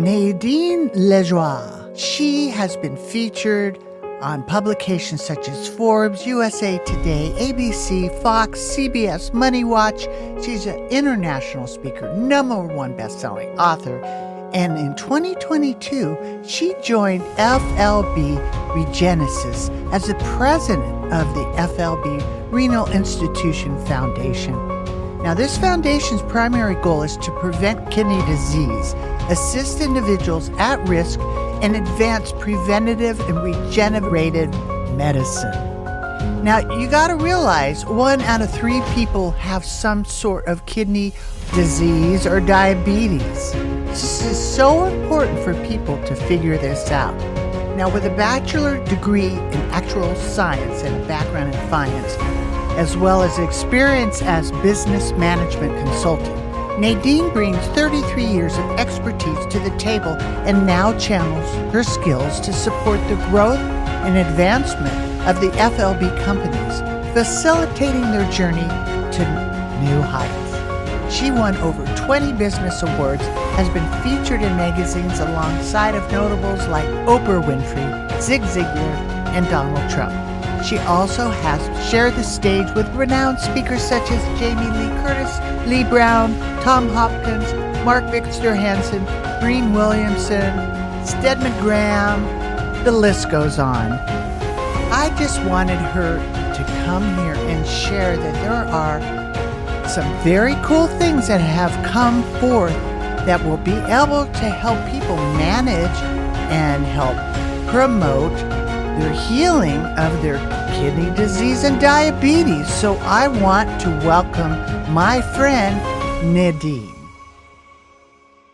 Nadine Lajoie. She has been featured on publications such as Forbes, USA Today, ABC, Fox, CBS, Money Watch. She's an international speaker, number one best-selling author. And in 2022, she joined FLB Regenesis as the president of the FLB Renal Institution Foundation. Now, this foundation's primary goal is to prevent kidney disease, assist individuals at risk, and advance preventative and regenerative medicine. Now, you got to realize one out of three people have some sort of kidney disease or diabetes. This is so important for people to figure this out. Now, with a bachelor degree in actuarial science and a background in finance, as well as experience as business management consultant, Nadine brings 33 years of expertise to the table and now channels her skills to support the growth and advancement of the FLB companies, facilitating their journey to new heights. She won over 20 business awards, has been featured in magazines alongside of notables like Oprah Winfrey, Zig Ziglar, and Donald Trump. She also has shared the stage with renowned speakers such as Jamie Lee Curtis, Les Brown, Tom Hopkins, Mark Victor Hansen, Breen Williamson, Stedman Graham, the list goes on. I just wanted her to come here and share that there are some very cool things that have come forth that will be able to help people manage and help promote their healing of their kidney disease and diabetes. So I want to welcome my friend Nadine.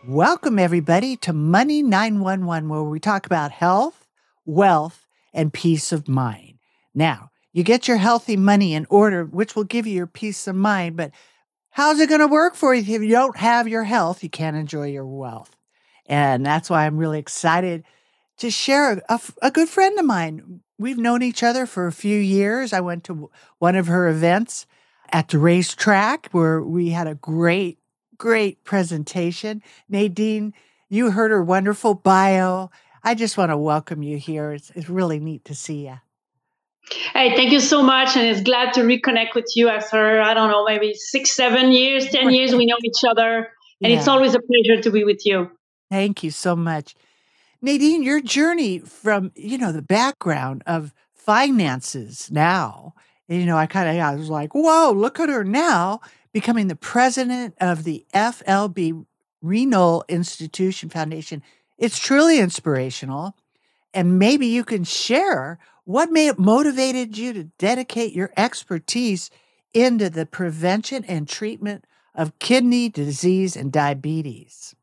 Welcome, everybody, to Money 911, where we talk about health, wealth, and peace of mind. Now, you get your healthy money in order, which will give you your peace of mind, but how's it going to work for you if you don't have your health? You can't enjoy your wealth. And that's why I'm really excited to share a, a, good friend of mine. We've known each other for a few years. I went to one of her events at the racetrack where we had a great, great presentation. Nadine, you heard her wonderful bio. I just want to welcome you here. It's, it's really neat to see you. Hey, thank you so much. And it's glad to reconnect with you after, I don't know, maybe six, seven years, 10 years. We know each other. And yeah. it's always a pleasure to be with you. Thank you so much. Nadine, your journey from, you know, the background of finances now, you know, I kind of, I was like, whoa, look at her now becoming the president of the FLB Renal Institution Foundation. It's truly inspirational. And maybe you can share what may have motivated you to dedicate your expertise into the prevention and treatment of kidney disease and diabetes.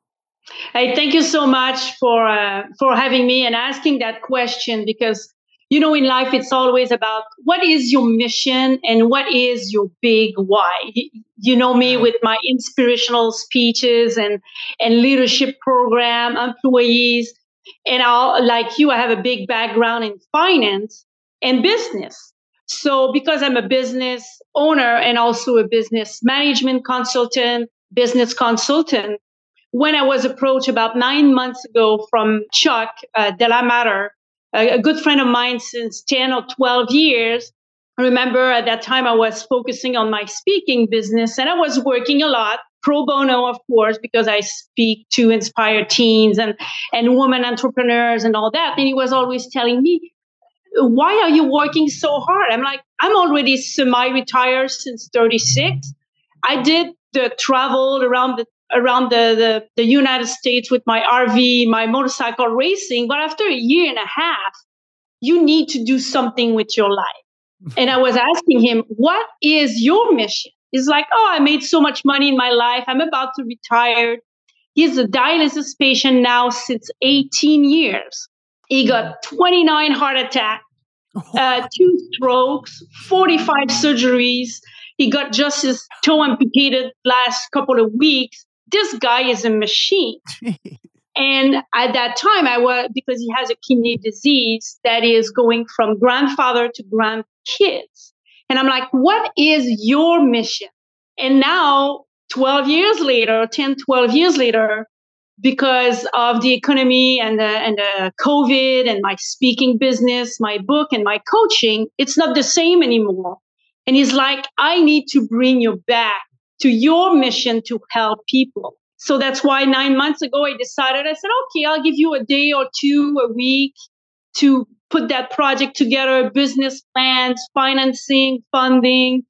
Hey, thank you so much for uh, for having me and asking that question because you know in life it's always about what is your mission and what is your big why. You know me with my inspirational speeches and and leadership program employees and I like you I have a big background in finance and business. So because I'm a business owner and also a business management consultant, business consultant, when I was approached about nine months ago from Chuck uh, Delamater, a, a good friend of mine since 10 or 12 years. I remember at that time I was focusing on my speaking business and I was working a lot pro bono, of course, because I speak to inspire teens and, and women entrepreneurs and all that. And he was always telling me, why are you working so hard? I'm like, I'm already semi retired since 36. I did the travel around the around the, the, the United States with my RV, my motorcycle racing. But after a year and a half, you need to do something with your life. and I was asking him, what is your mission? He's like, oh, I made so much money in my life. I'm about to retire. He's a dialysis patient now since 18 years. He got 29 heart attacks, uh, two strokes, 45 surgeries. He got just his toe amputated last couple of weeks this guy is a machine. and at that time, I was because he has a kidney disease that is going from grandfather to grandkids. And I'm like, what is your mission? And now, 12 years later, 10, 12 years later, because of the economy and the, and the COVID and my speaking business, my book and my coaching, it's not the same anymore. And he's like, I need to bring you back to your mission to help people. So that's why nine months ago, I decided, I said, okay, I'll give you a day or two, a week to put that project together, business plans, financing, funding,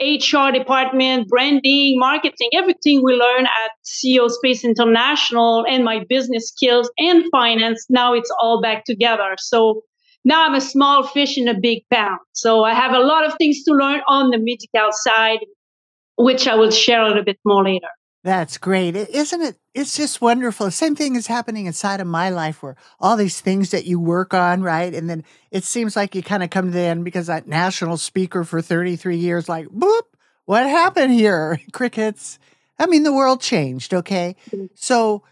HR department, branding, marketing, everything we learn at CEO Space International and my business skills and finance. Now it's all back together. So now I'm a small fish in a big pond. So I have a lot of things to learn on the medical side, which I will share a little bit more later. That's great. Isn't it? It's just wonderful. The same thing is happening inside of my life where all these things that you work on, right? And then it seems like you kind of come to the end because that national speaker for 33 years, like, boop, what happened here? Crickets. I mean, the world changed, okay? Mm-hmm. So,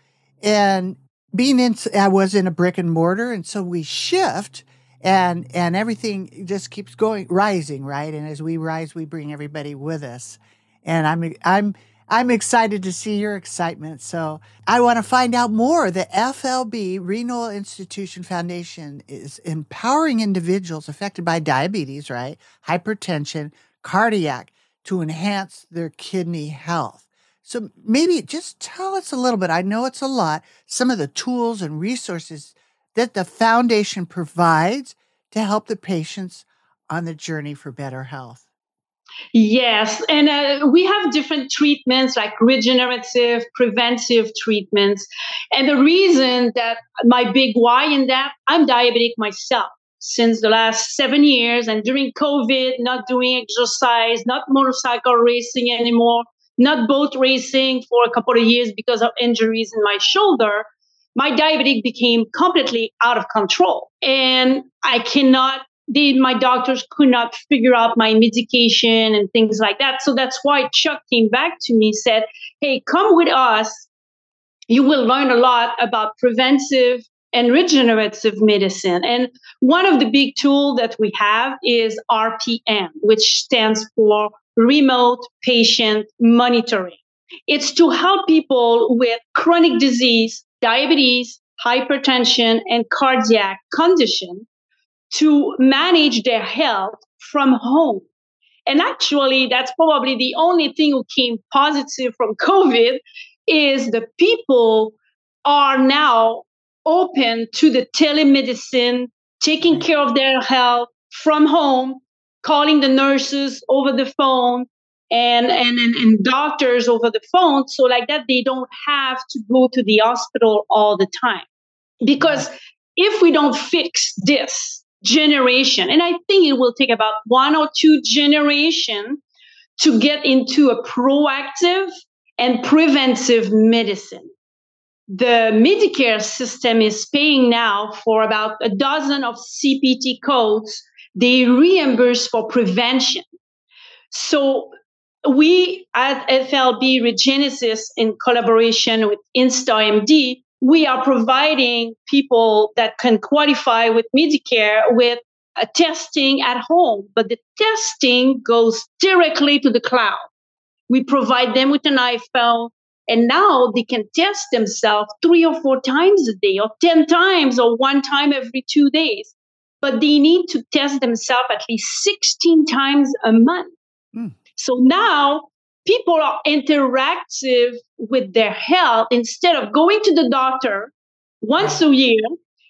and being in, I was in a brick and mortar, and so we shift and and everything just keeps going rising right and as we rise we bring everybody with us and i'm i'm I'm excited to see your excitement. So I want to find out more. The FLB Renal Institution Foundation is empowering individuals affected by diabetes, right? Hypertension, cardiac to enhance their kidney health. So maybe just tell us a little bit. I know it's a lot, some of the tools and resources that the foundation provides to help the patients on the journey for better health. Yes, and uh, we have different treatments like regenerative, preventive treatments. And the reason that my big why in that, I'm diabetic myself since the last seven years. And during COVID, not doing exercise, not motorcycle racing anymore, not boat racing for a couple of years because of injuries in my shoulder. My diabetic became completely out of control. And I cannot my doctors could not figure out my medication and things like that. So that's why Chuck came back to me, said, Hey, come with us. You will learn a lot about preventive and regenerative medicine. And one of the big tools that we have is RPM, which stands for Remote Patient Monitoring. It's to help people with chronic disease, diabetes, hypertension, and cardiac condition to manage their health from home. And actually, that's probably the only thing who came positive from COVID is the people are now open to the telemedicine, taking care of their health from home, calling the nurses over the phone and, and, and, and doctors over the phone. So like that, they don't have to go to the hospital all the time. Because if we don't fix this, generation. And I think it will take about one or two generation to get into a proactive and preventive medicine. The Medicare system is paying now for about a dozen of CPT codes. They reimburse for prevention. So we at FLB Regenesis in collaboration with InstaMD we are providing people that can qualify with Medicare with a testing at home, but the testing goes directly to the cloud. We provide them with an iPhone, and now they can test themselves three or four times a day, or 10 times, or one time every two days. But they need to test themselves at least 16 times a month. Mm. So now people are interactive with their health instead of going to the doctor once a year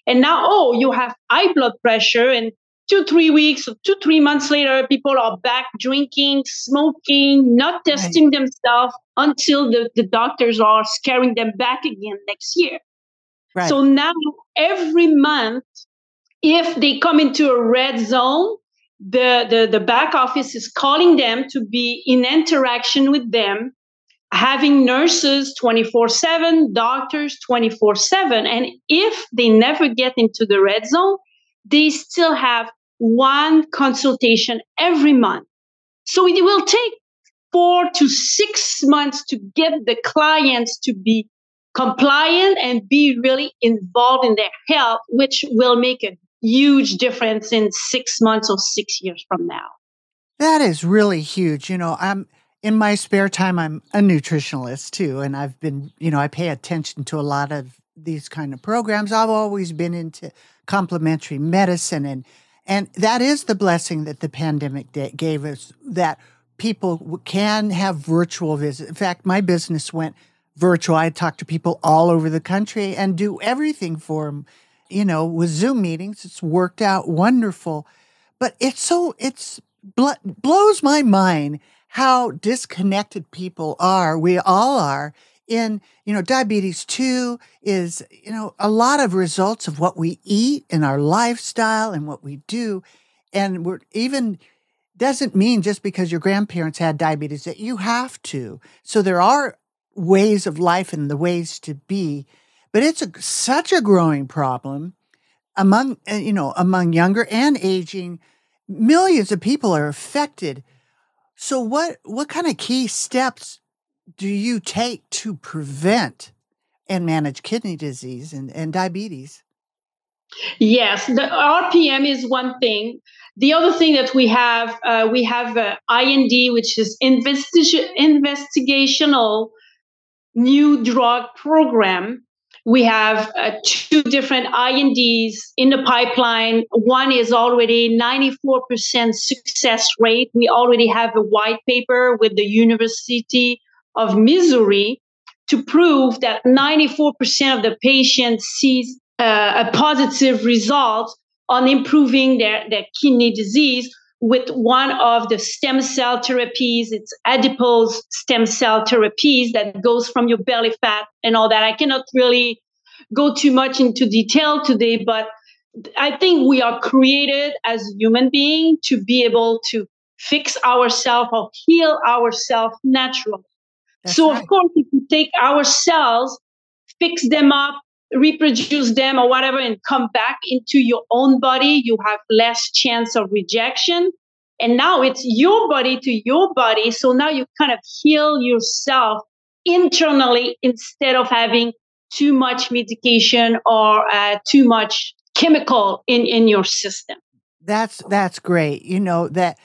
and now oh you have high blood pressure and two three weeks or two three months later people are back drinking smoking not testing right. themselves until the, the doctors are scaring them back again next year right. so now every month if they come into a red zone the, the, the back office is calling them to be in interaction with them, having nurses 24 7, doctors 24 7. And if they never get into the red zone, they still have one consultation every month. So it will take four to six months to get the clients to be compliant and be really involved in their health, which will make a huge difference in six months or six years from now. That is really huge. You know, I'm in my spare time, I'm a nutritionalist too, and I've been, you know, I pay attention to a lot of these kind of programs. I've always been into complementary medicine, and and that is the blessing that the pandemic gave us that people can have virtual visits. In fact, my business went virtual. I talk to people all over the country and do everything for them, you know, with Zoom meetings. It's worked out wonderful, but it's so it's bl- blows my mind how disconnected people are. We all are in, you know, diabetes 2 is, you know, a lot of results of what we eat and our lifestyle and what we do. And we're even doesn't mean just because your grandparents had diabetes that you have to. So there are ways of life and the ways to be, but it's a, such a growing problem among, uh, you know, among younger and aging. Millions of people are affected so what what kind of key steps do you take to prevent and manage kidney disease and, and diabetes? Yes, the RPM is one thing. The other thing that we have, uh, we have uh, IND, which is investi- investigational new drug program, we have uh, two different INDs in the pipeline. One is already 94% success rate. We already have a white paper with the University of Missouri to prove that 94% of the patients sees uh, a positive result on improving their, their kidney disease with one of the stem cell therapies. It's adipose stem cell therapies that goes from your belly fat and all that. I cannot really go too much into detail today, but I think we are created as human being to be able to fix ourselves or heal ourselves naturally. That's so, right. of course, if you take our cells, fix them up, reproduce them or whatever and come back into your own body, you have less chance of rejection. And now it's your body to your body. So now you kind of heal yourself internally instead of having too much medication or uh, too much chemical in, in your system. That's that's great. You know that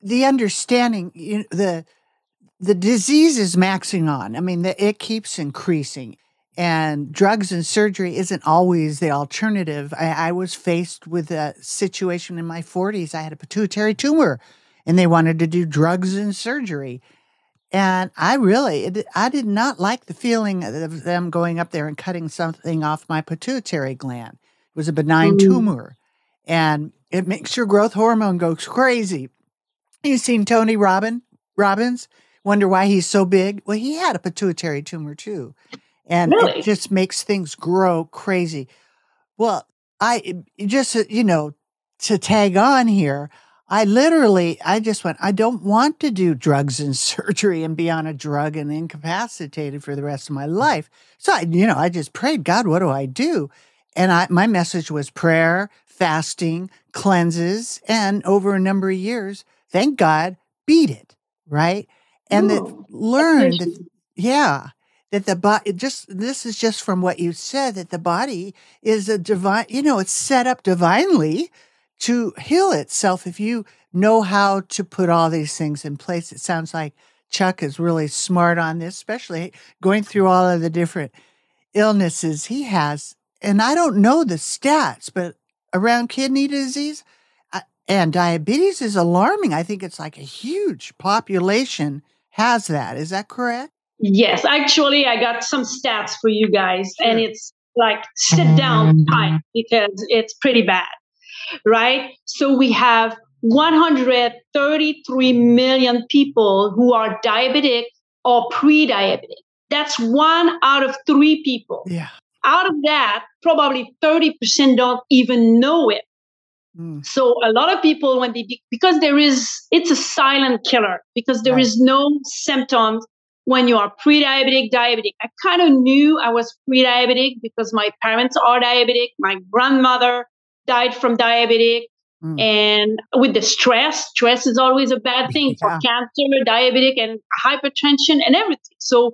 the understanding you know, the the disease is maxing on. I mean, the, it keeps increasing and drugs and surgery isn't always the alternative. I, I, was faced with a situation in my 40s. I had a pituitary tumor and they wanted to do drugs and surgery. And I really, it, I did not like the feeling of them going up there and cutting something off my pituitary gland. It was a benign mm. tumor and it makes your growth hormone go crazy. You've seen Tony Robin, Robbins, wonder why he's so big? Well, he had a pituitary tumor too and really? it just makes things grow crazy. Well, I just uh, you know to tag on here, I literally I just went I don't want to do drugs and surgery and be on a drug and incapacitated for the rest of my life. So I you know I just prayed God, what do I do? And I my message was prayer, fasting, cleanses, and over a number of years, thank God, beat it, right? And that learned that, yeah, that the body just this is just from what you said that the body is a divine you know it's set up divinely to heal itself if you know how to put all these things in place. It sounds like chuck is really smart on this especially going through all of the different illnesses he has. And i don't know the stats but around kidney disease uh, and diabetes is alarming. I think it's like a huge population has that. Is that correct Yes, actually, I got some stats for you guys, sure. and it's like sit down time because it's pretty bad, right? So we have 133 million people who are diabetic or pre diabetic. That's one out of three people. Yeah. Out of that, probably 30% don't even know it. Mm. So a lot of people, when they, because there is, it's a silent killer because there right. is no symptoms when you are pre-diabetic, diabetic. I kind of knew I was pre-diabetic because my parents are diabetic. My grandmother died from diabetic. Mm. And with the stress, stress is always a bad thing yeah. for cancer, diabetic, and hypertension and everything. So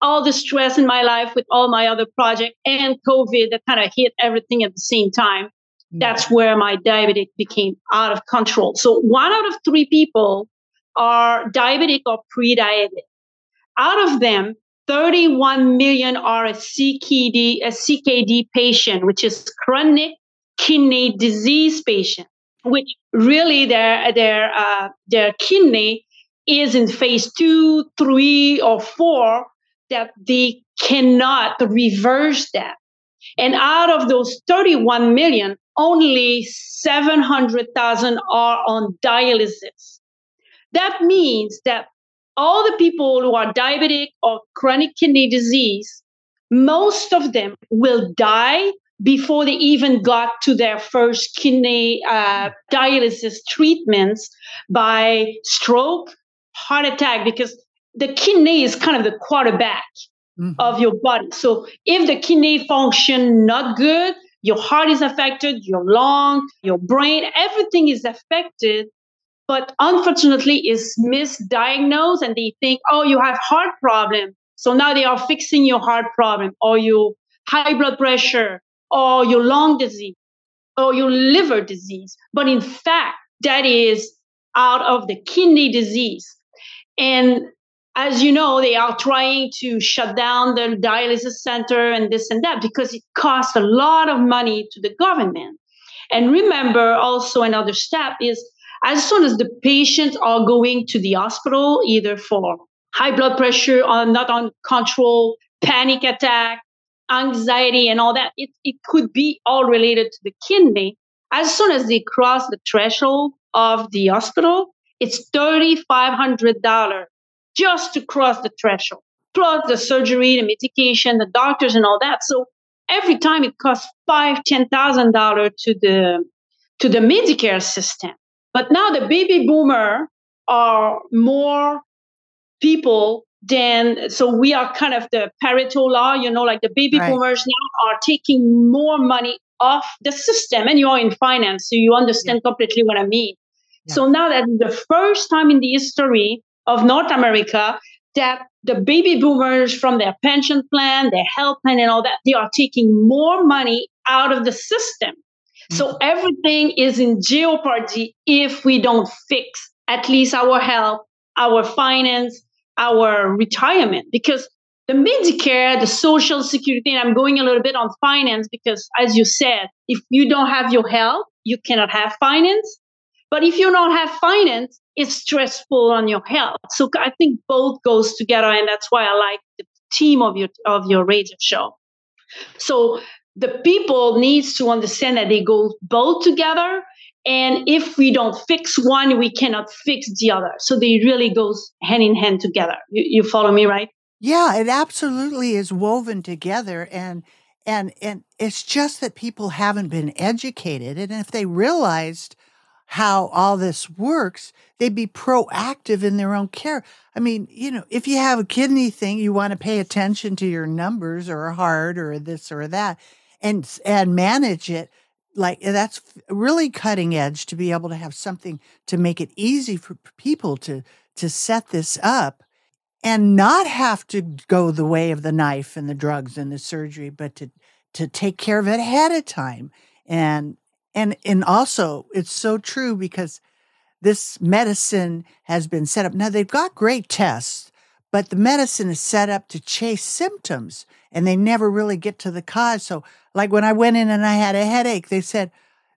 all the stress in my life with all my other projects and COVID that kind of hit everything at the same time. That's where my diabetic became out of control. So one out of three people are diabetic or pre-diabetic. Out of them, 31 million are a CKD, a CKD patient, which is chronic kidney disease patient, which really their their uh, their kidney is in phase two, three, or four that they cannot reverse that. And out of those 31 million, only 700,000 are on dialysis. That means that all the people who are diabetic or chronic kidney disease, most of them will die before they even got to their first kidney uh, dialysis treatments by stroke, heart attack, because the kidney is kind of the quarterback mm-hmm. of your body. So if the kidney function not good, your heart is affected, your lung, your brain, everything is affected. But unfortunately, is misdiagnosed, and they think, oh, you have heart problem. So now they are fixing your heart problem, or your high blood pressure, or your lung disease, or your liver disease. But in fact, that is out of the kidney disease. And as you know, they are trying to shut down the dialysis center and this and that because it costs a lot of money to the government. And remember also another step is as soon as the patients are going to the hospital, either for high blood pressure or not on control, panic attack, anxiety, and all that, it, it could be all related to the kidney. As soon as they cross the threshold of the hospital, it's $3,500 just to cross the threshold, plus the surgery, the medication, the doctors, and all that. So every time it costs five, ten thousand dollars to the to the Medicare system. But now the baby boomer are more people than so we are kind of the Pareto law, you know, like the baby right. boomers now are taking more money off the system, and you're in finance, so you understand yeah. completely what I mean. Yeah. So now that the first time in the history of North America that the baby boomers from their pension plan, their health plan, and all that, they are taking more money out of the system. So everything is in jeopardy if we don't fix at least our health, our finance, our retirement. Because the Medicare, the Social Security, and I'm going a little bit on finance because, as you said, if you don't have your health, you cannot have finance. But if you don't have finance, it's stressful on your health. So I think both goes together, and that's why I like the team of your of your radio show. So the people needs to understand that they go both together, and if we don't fix one, we cannot fix the other. So they really goes hand in hand together. You, you follow me, right? Yeah, it absolutely is woven together, and and and it's just that people haven't been educated, and if they realized how all this works, they'd be proactive in their own care. I mean, you know, if you have a kidney thing, you want to pay attention to your numbers or a heart or this or that and and manage it like eh, that's really cutting edge to be able to have something to make it easy for people to to set this up and not have to go the way of the knife and the drugs and the surgery but to to take care of it ahead of time and and and also it's so true because this medicine has been set up. Now they've got great tests, but the medicine is set up to chase symptoms and they never really get to the cause. So like when I went in and I had a headache, they said,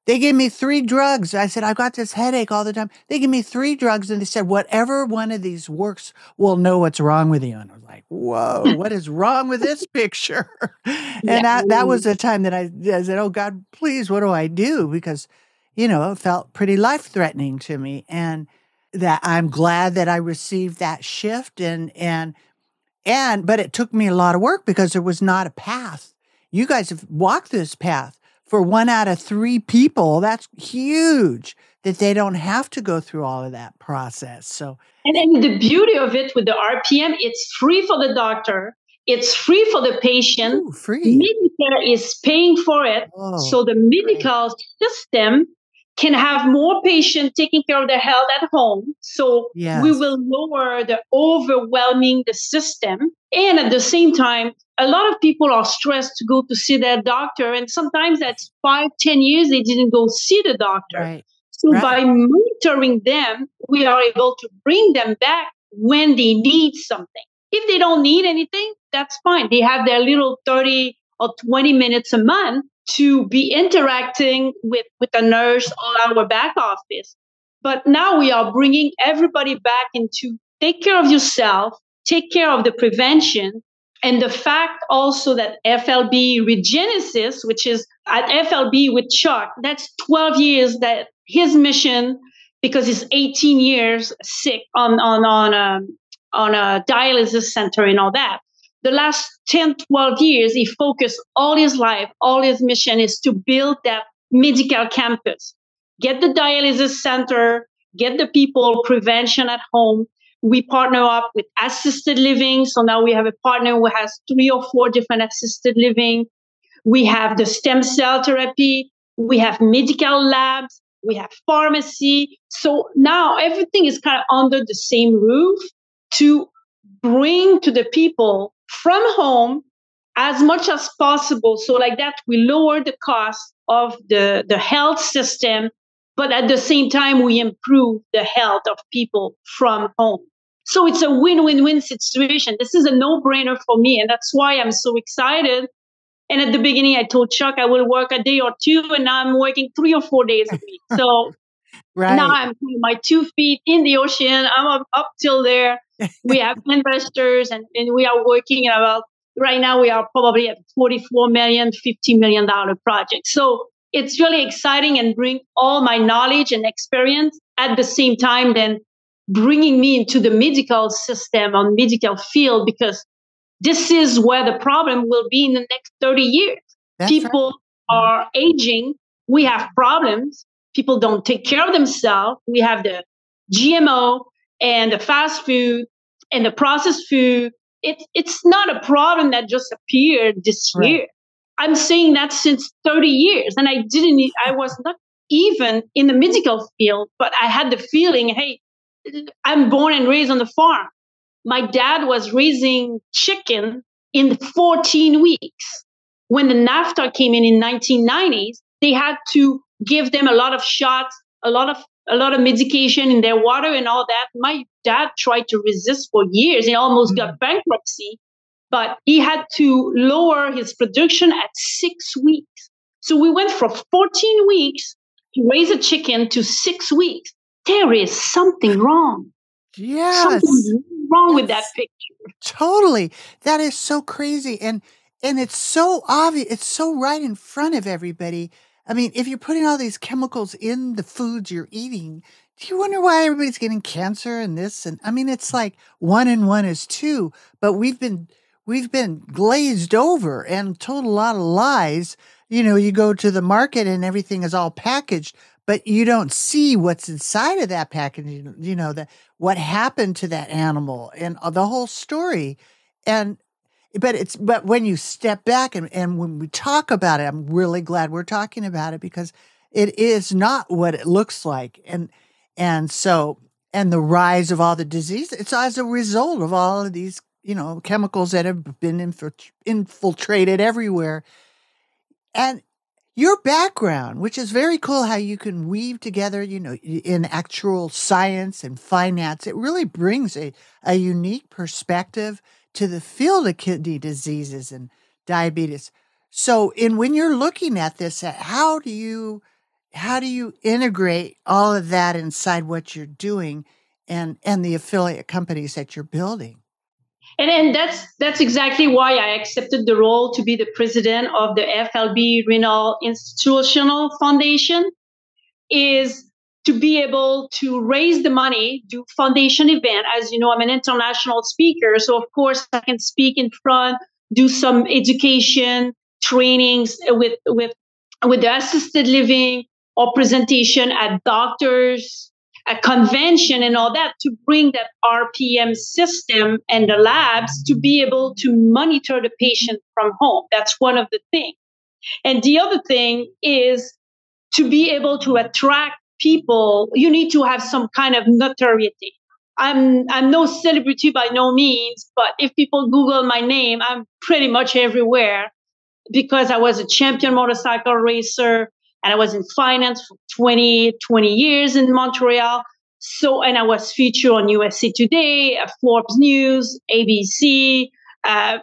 they gave me three drugs. I said, I've got this headache all the time. They gave me three drugs and they said, whatever one of these works, we'll know what's wrong with you. And I was like, whoa, what is wrong with this picture? and yeah. that, that was the time that I, I said, oh God, please, what do I do? Because, you know, it felt pretty life threatening to me. And that I'm glad that I received that shift and, and, and, but it took me a lot of work because there was not a path. You guys have walked this path for one out of three people, that's huge that they don't have to go through all of that process. So, and, and the beauty of it with the RPM, it's free for the doctor, it's free for the patient. Ooh, free. Medicare is paying for it. Oh, so the medical great. system can have more patients taking care of their health at home. So yes. we will lower the overwhelming the system. And at the same time, a lot of people are stressed to go to see their doctor. And sometimes that's five, ten years they didn't go see the doctor. Right. So right. by monitoring them, we are able to bring them back when they need something. If they don't need anything, that's fine. They have their little 30 or 20 minutes a month to be interacting with, with a nurse or our back office. But now we are bringing everybody back into take care of yourself, take care of the prevention. And the fact also that FLB Regenesis, which is at FLB with Chuck, that's 12 years that his mission, because he's 18 years sick on, on, on, a, um, on a dialysis center and all that. The last 10, 12 years, he focused all his life, all his mission is to build that medical campus, get the dialysis center, get the people prevention at home, we partner up with assisted living. So now we have a partner who has three or four different assisted living. We have the stem cell therapy. We have medical labs. We have pharmacy. So now everything is kind of under the same roof to bring to the people from home as much as possible. So like that, we lower the cost of the, the health system but at the same time, we improve the health of people from home. So it's a win win win situation. This is a no brainer for me. And that's why I'm so excited. And at the beginning, I told Chuck I will work a day or two, and now I'm working three or four days a week. So right. now I'm my two feet in the ocean. I'm up, up till there. We have investors, and, and we are working about right now. We are probably at 44 million, 50 million dollar project. So it's really exciting and bring all my knowledge and experience at the same time then bringing me into the medical system on medical field because this is where the problem will be in the next 30 years That's people right. are aging we have problems people don't take care of themselves we have the gmo and the fast food and the processed food it's it's not a problem that just appeared this right. year I'm saying that since 30 years. And I didn't, I was not even in the medical field, but I had the feeling, hey, I'm born and raised on the farm. My dad was raising chicken in 14 weeks. When the NAFTA came in in 1990s, they had to give them a lot of shots, a lot of a lot of medication in their water and all that. My dad tried to resist for years. He almost mm-hmm. got bankruptcy but he had to lower his production at six weeks. So we went from 14 weeks to raise a chicken to six weeks. There is something wrong. Yes. Something wrong with that picture. Totally. That is so crazy. And and it's so obvious. It's so right in front of everybody. I mean, if you're putting all these chemicals in the foods you're eating, do you wonder why everybody's getting cancer and this? And I mean, it's like one and one is two, but we've been we've been glazed over and told a lot of lies. You know, you go to the market and everything is all packaged, but you don't see what's inside of that package. You know, that what happened to that animal and the whole story. And but it's but when you step back and, and when we talk about it, I'm really glad we're talking about it because it is not what it looks like. And and so and the rise of all the disease, it's as a result of all of these you know, chemicals that have been infiltrated everywhere. And your background, which is very cool how you can weave together, you know, in actuarial science and finance, it really brings a, a unique perspective to the field of kidney diseases and diabetes. So, in when you're looking at this, uh, how do you how do you integrate all of that inside what you're doing and and the affiliate companies that you're building? And, and that's that's exactly why I accepted the role to be the president of the FLB Renal Institutional Foundation is to be able to raise the money, do foundation event. As you know, I'm an international speaker, so of course I can speak in front, do some education trainings with with with the assisted living or presentation at doctors a convention and all that to bring that RPM system and the labs to be able to monitor the patient from home. That's one of the things. And the other thing is to be able to attract people, you need to have some kind of notoriety. I'm I'm no celebrity by no means, but if people Google my name, I'm pretty much everywhere because I was a champion motorcycle racer. and I was in finance for 20, 20 years in Montreal. So, and I was featured on USA Today, uh, Forbes News, ABC, uh,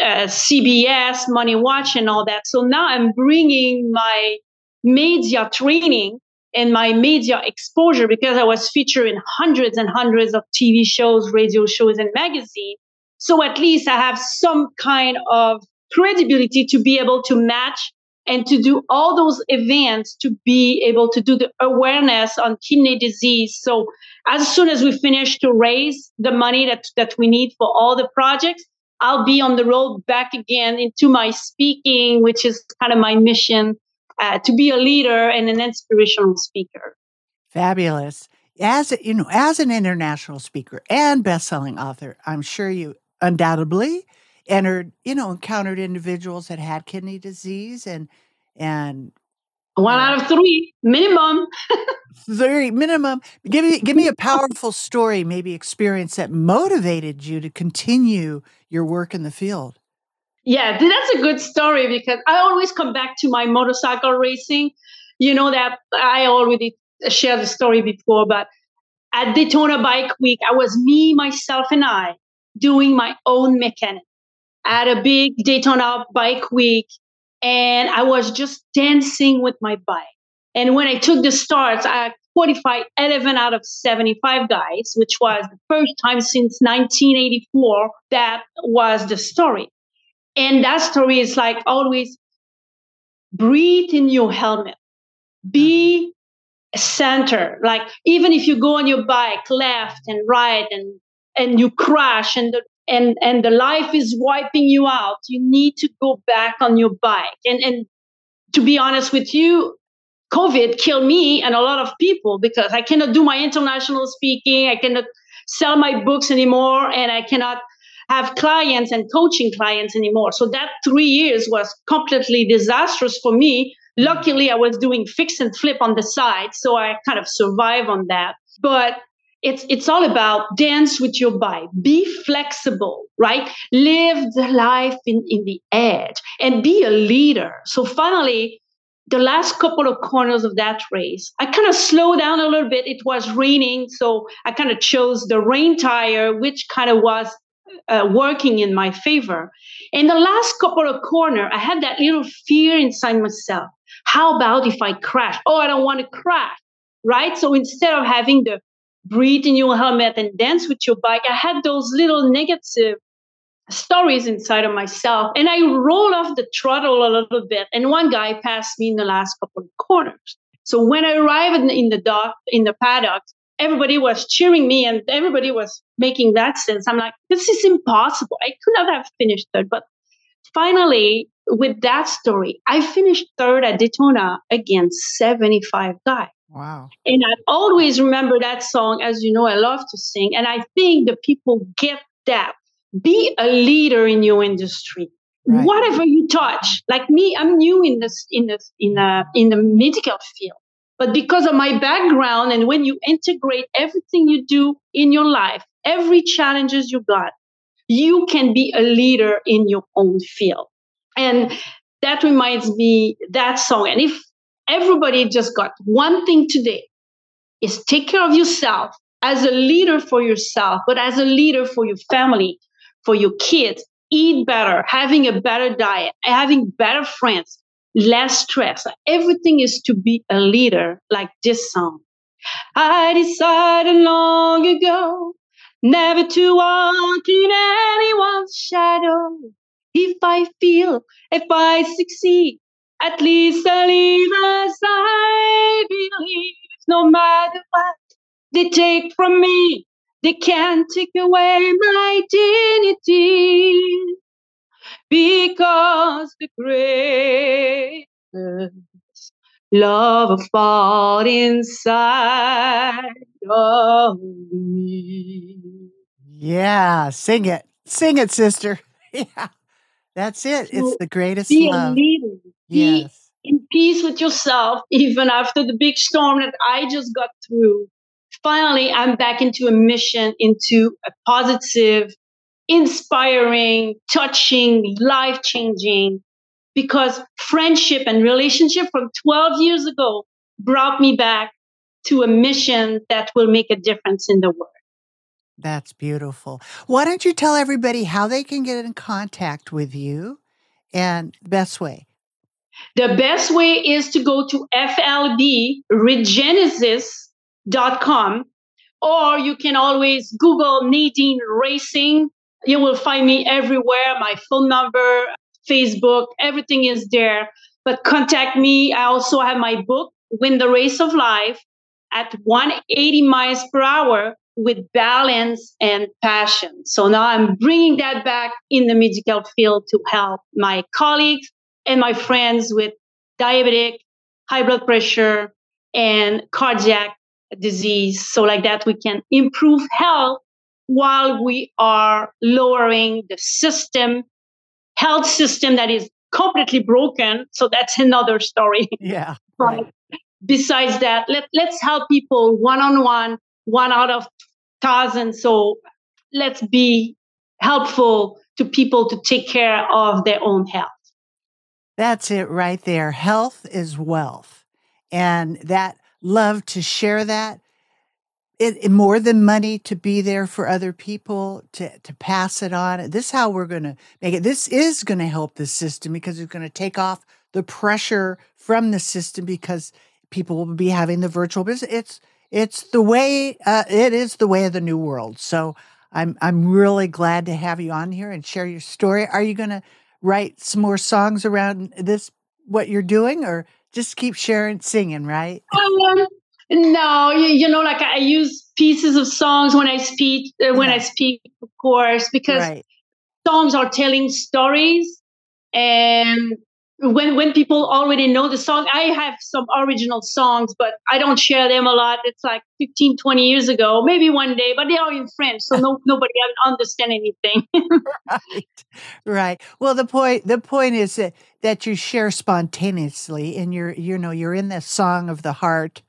uh, CBS, Money Watch, and all that. So now I'm bringing my media training and my media exposure because I was featured in hundreds and hundreds of TV shows, radio shows, and magazines. So at least I have some kind of credibility to be able to match and to do all those events to be able to do the awareness on kidney disease. So as soon as we finish to raise the money that, that we need for all the projects, I'll be on the road back again into my speaking, which is kind of my mission uh, to be a leader and an inspirational speaker. Fabulous. As you know, as an international speaker and best-selling author, I'm sure you undoubtedly entered, you know, encountered individuals that had kidney disease and and one out of three minimum. three minimum. Give me give me a powerful story, maybe experience that motivated you to continue your work in the field. Yeah, that's a good story because I always come back to my motorcycle racing. You know that I already shared the story before, but at Daytona Bike Week, I was me, myself, and I doing my own mechanic at a big Daytona Bike Week, and I was just dancing with my bike. And when I took the starts, I qualified 11 out of 75 guys, which was the first time since 1984 that was the story. And that story is like always breathe in your helmet, be center. Like even if you go on your bike left and right and and you crash and the and and the life is wiping you out, you need to go back on your bike. And and to be honest with you, COVID killed me and a lot of people because I cannot do my international speaking, I cannot sell my books anymore, and I cannot have clients and coaching clients anymore. So that three years was completely disastrous for me. Luckily, I was doing fix and flip on the side, so I kind of survive on that. But it's it's all about dance with your bike be flexible right live the life in, in the edge and be a leader so finally the last couple of corners of that race i kind of slowed down a little bit it was raining so i kind of chose the rain tire which kind of was uh, working in my favor. In the last couple of corner, I had that little fear inside myself. How about if I crash? Oh, I don't want to crash, right? So instead of having the breathe in your helmet and dance with your bike, I had those little negative stories inside of myself. And I roll off the throttle a little bit. And one guy passed me in the last couple of corners. So when I arrived in, in the dock, in the paddock, everybody was cheering me and everybody was making that sense. I'm like, this is impossible. I could not have finished third. But finally, with that story, I finished third at Daytona against 75 guys. Wow. And I always remember that song. As you know, I love to sing. And I think the people get that. Be a leader in your industry. Right. Whatever you touch, like me, I'm new in this in this in uh, in the medical field. But because of my background, and when you integrate everything you do in your life, every challenges you got, you can be a leader in your own field. And that reminds me that song. And if everybody just got one thing today, is take care of yourself as a leader for yourself, but as a leader for your family, for your kids. Eat better, having a better diet, having better friends, less stress. Everything is to be a leader, like this song. I decided long ago never to walk in anyone's shadow. If I feel, if I succeed, at least I live as I believe. No matter what they take from me, they can't take away my dignity because the greatest love of fought inside of me. Yeah, sing it. Sing it, sister. Yeah. That's it. It's the greatest be love. Leader. Yes. Be in peace with yourself, even after the big storm that I just got through. Finally, I'm back into a mission, into a positive inspiring, touching, life changing because friendship and relationship from 12 years ago brought me back to a mission that will make a difference in the world. That's beautiful. Why don't you tell everybody how they can get in contact with you and the best way? The best way is to go to flbregenesis.com or you can always Google Nadine Racing. You will find me everywhere. My phone number, Facebook, everything is there. But contact me. I also have my book, Win the Race of Life, at 180 miles per hour with balance and passion. So now I'm bringing that back in the medical field to help my colleagues and my friends with diabetic, high blood pressure, and cardiac disease. So, like that, we can improve health while we are lowering the system, health system that is completely broken. So, that's another story. Yeah. Right. Besides that, let, let's help people one on one, one out of thousand. So, let's be helpful to people to take care of their own health. That's it right there. Health is wealth. And that love to share that. It, more than money to be there for other people to to pass it on. This is how we're going to make it. This is going to help the system because it's going to take off the pressure from the system because people will be having the virtual business. It's it's the way uh, it is the way of the new world. So I'm I'm really glad to have you on here and share your story. Are you going to write some more songs around this what you're doing or just keep sharing singing, right? Um, no, you, you, know, like I use pieces of songs when I speak, uh, when yeah. I speak, of course, because right. songs are telling stories, and when when people already know the song i have some original songs but i don't share them a lot it's like 15 20 years ago maybe one day but they are in french so no, nobody understand anything right right well the point the point is that that you share spontaneously and you're you know you're in the song of the heart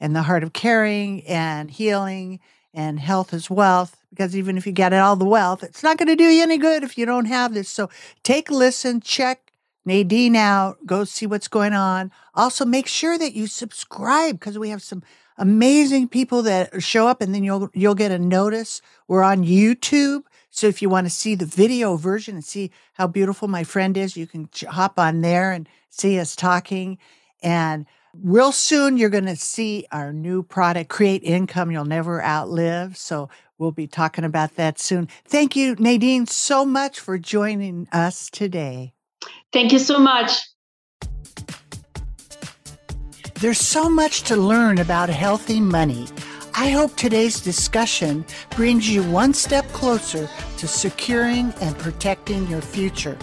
and the heart of caring and healing and health is wealth because even if you get all the wealth it's not going to do you any good if you don't have this so take a listen check Nadine out, go see what's going on. Also, make sure that you subscribe because we have some amazing people that show up and then you'll you'll get a notice. We're on YouTube. So if you want to see the video version and see how beautiful my friend is, you can hop on there and see us talking. And real soon, you're going to see our new product, Create Income You'll Never Outlive. So we'll be talking about that soon. Thank you, Nadine, so much for joining us today. Thank you so much. There's so much to learn about healthy money. I hope today's discussion brings you one step closer to securing and protecting your future.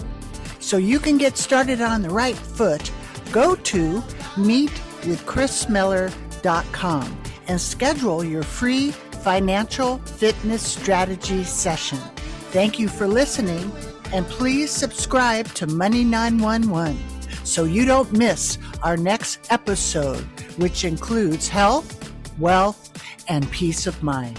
So you can get started on the right foot, go to meetwithchrismiller.com and schedule your free financial fitness strategy session. Thank you for listening and please subscribe to Money 911 so you don't miss our next episode, which includes health, wealth, and peace of mind.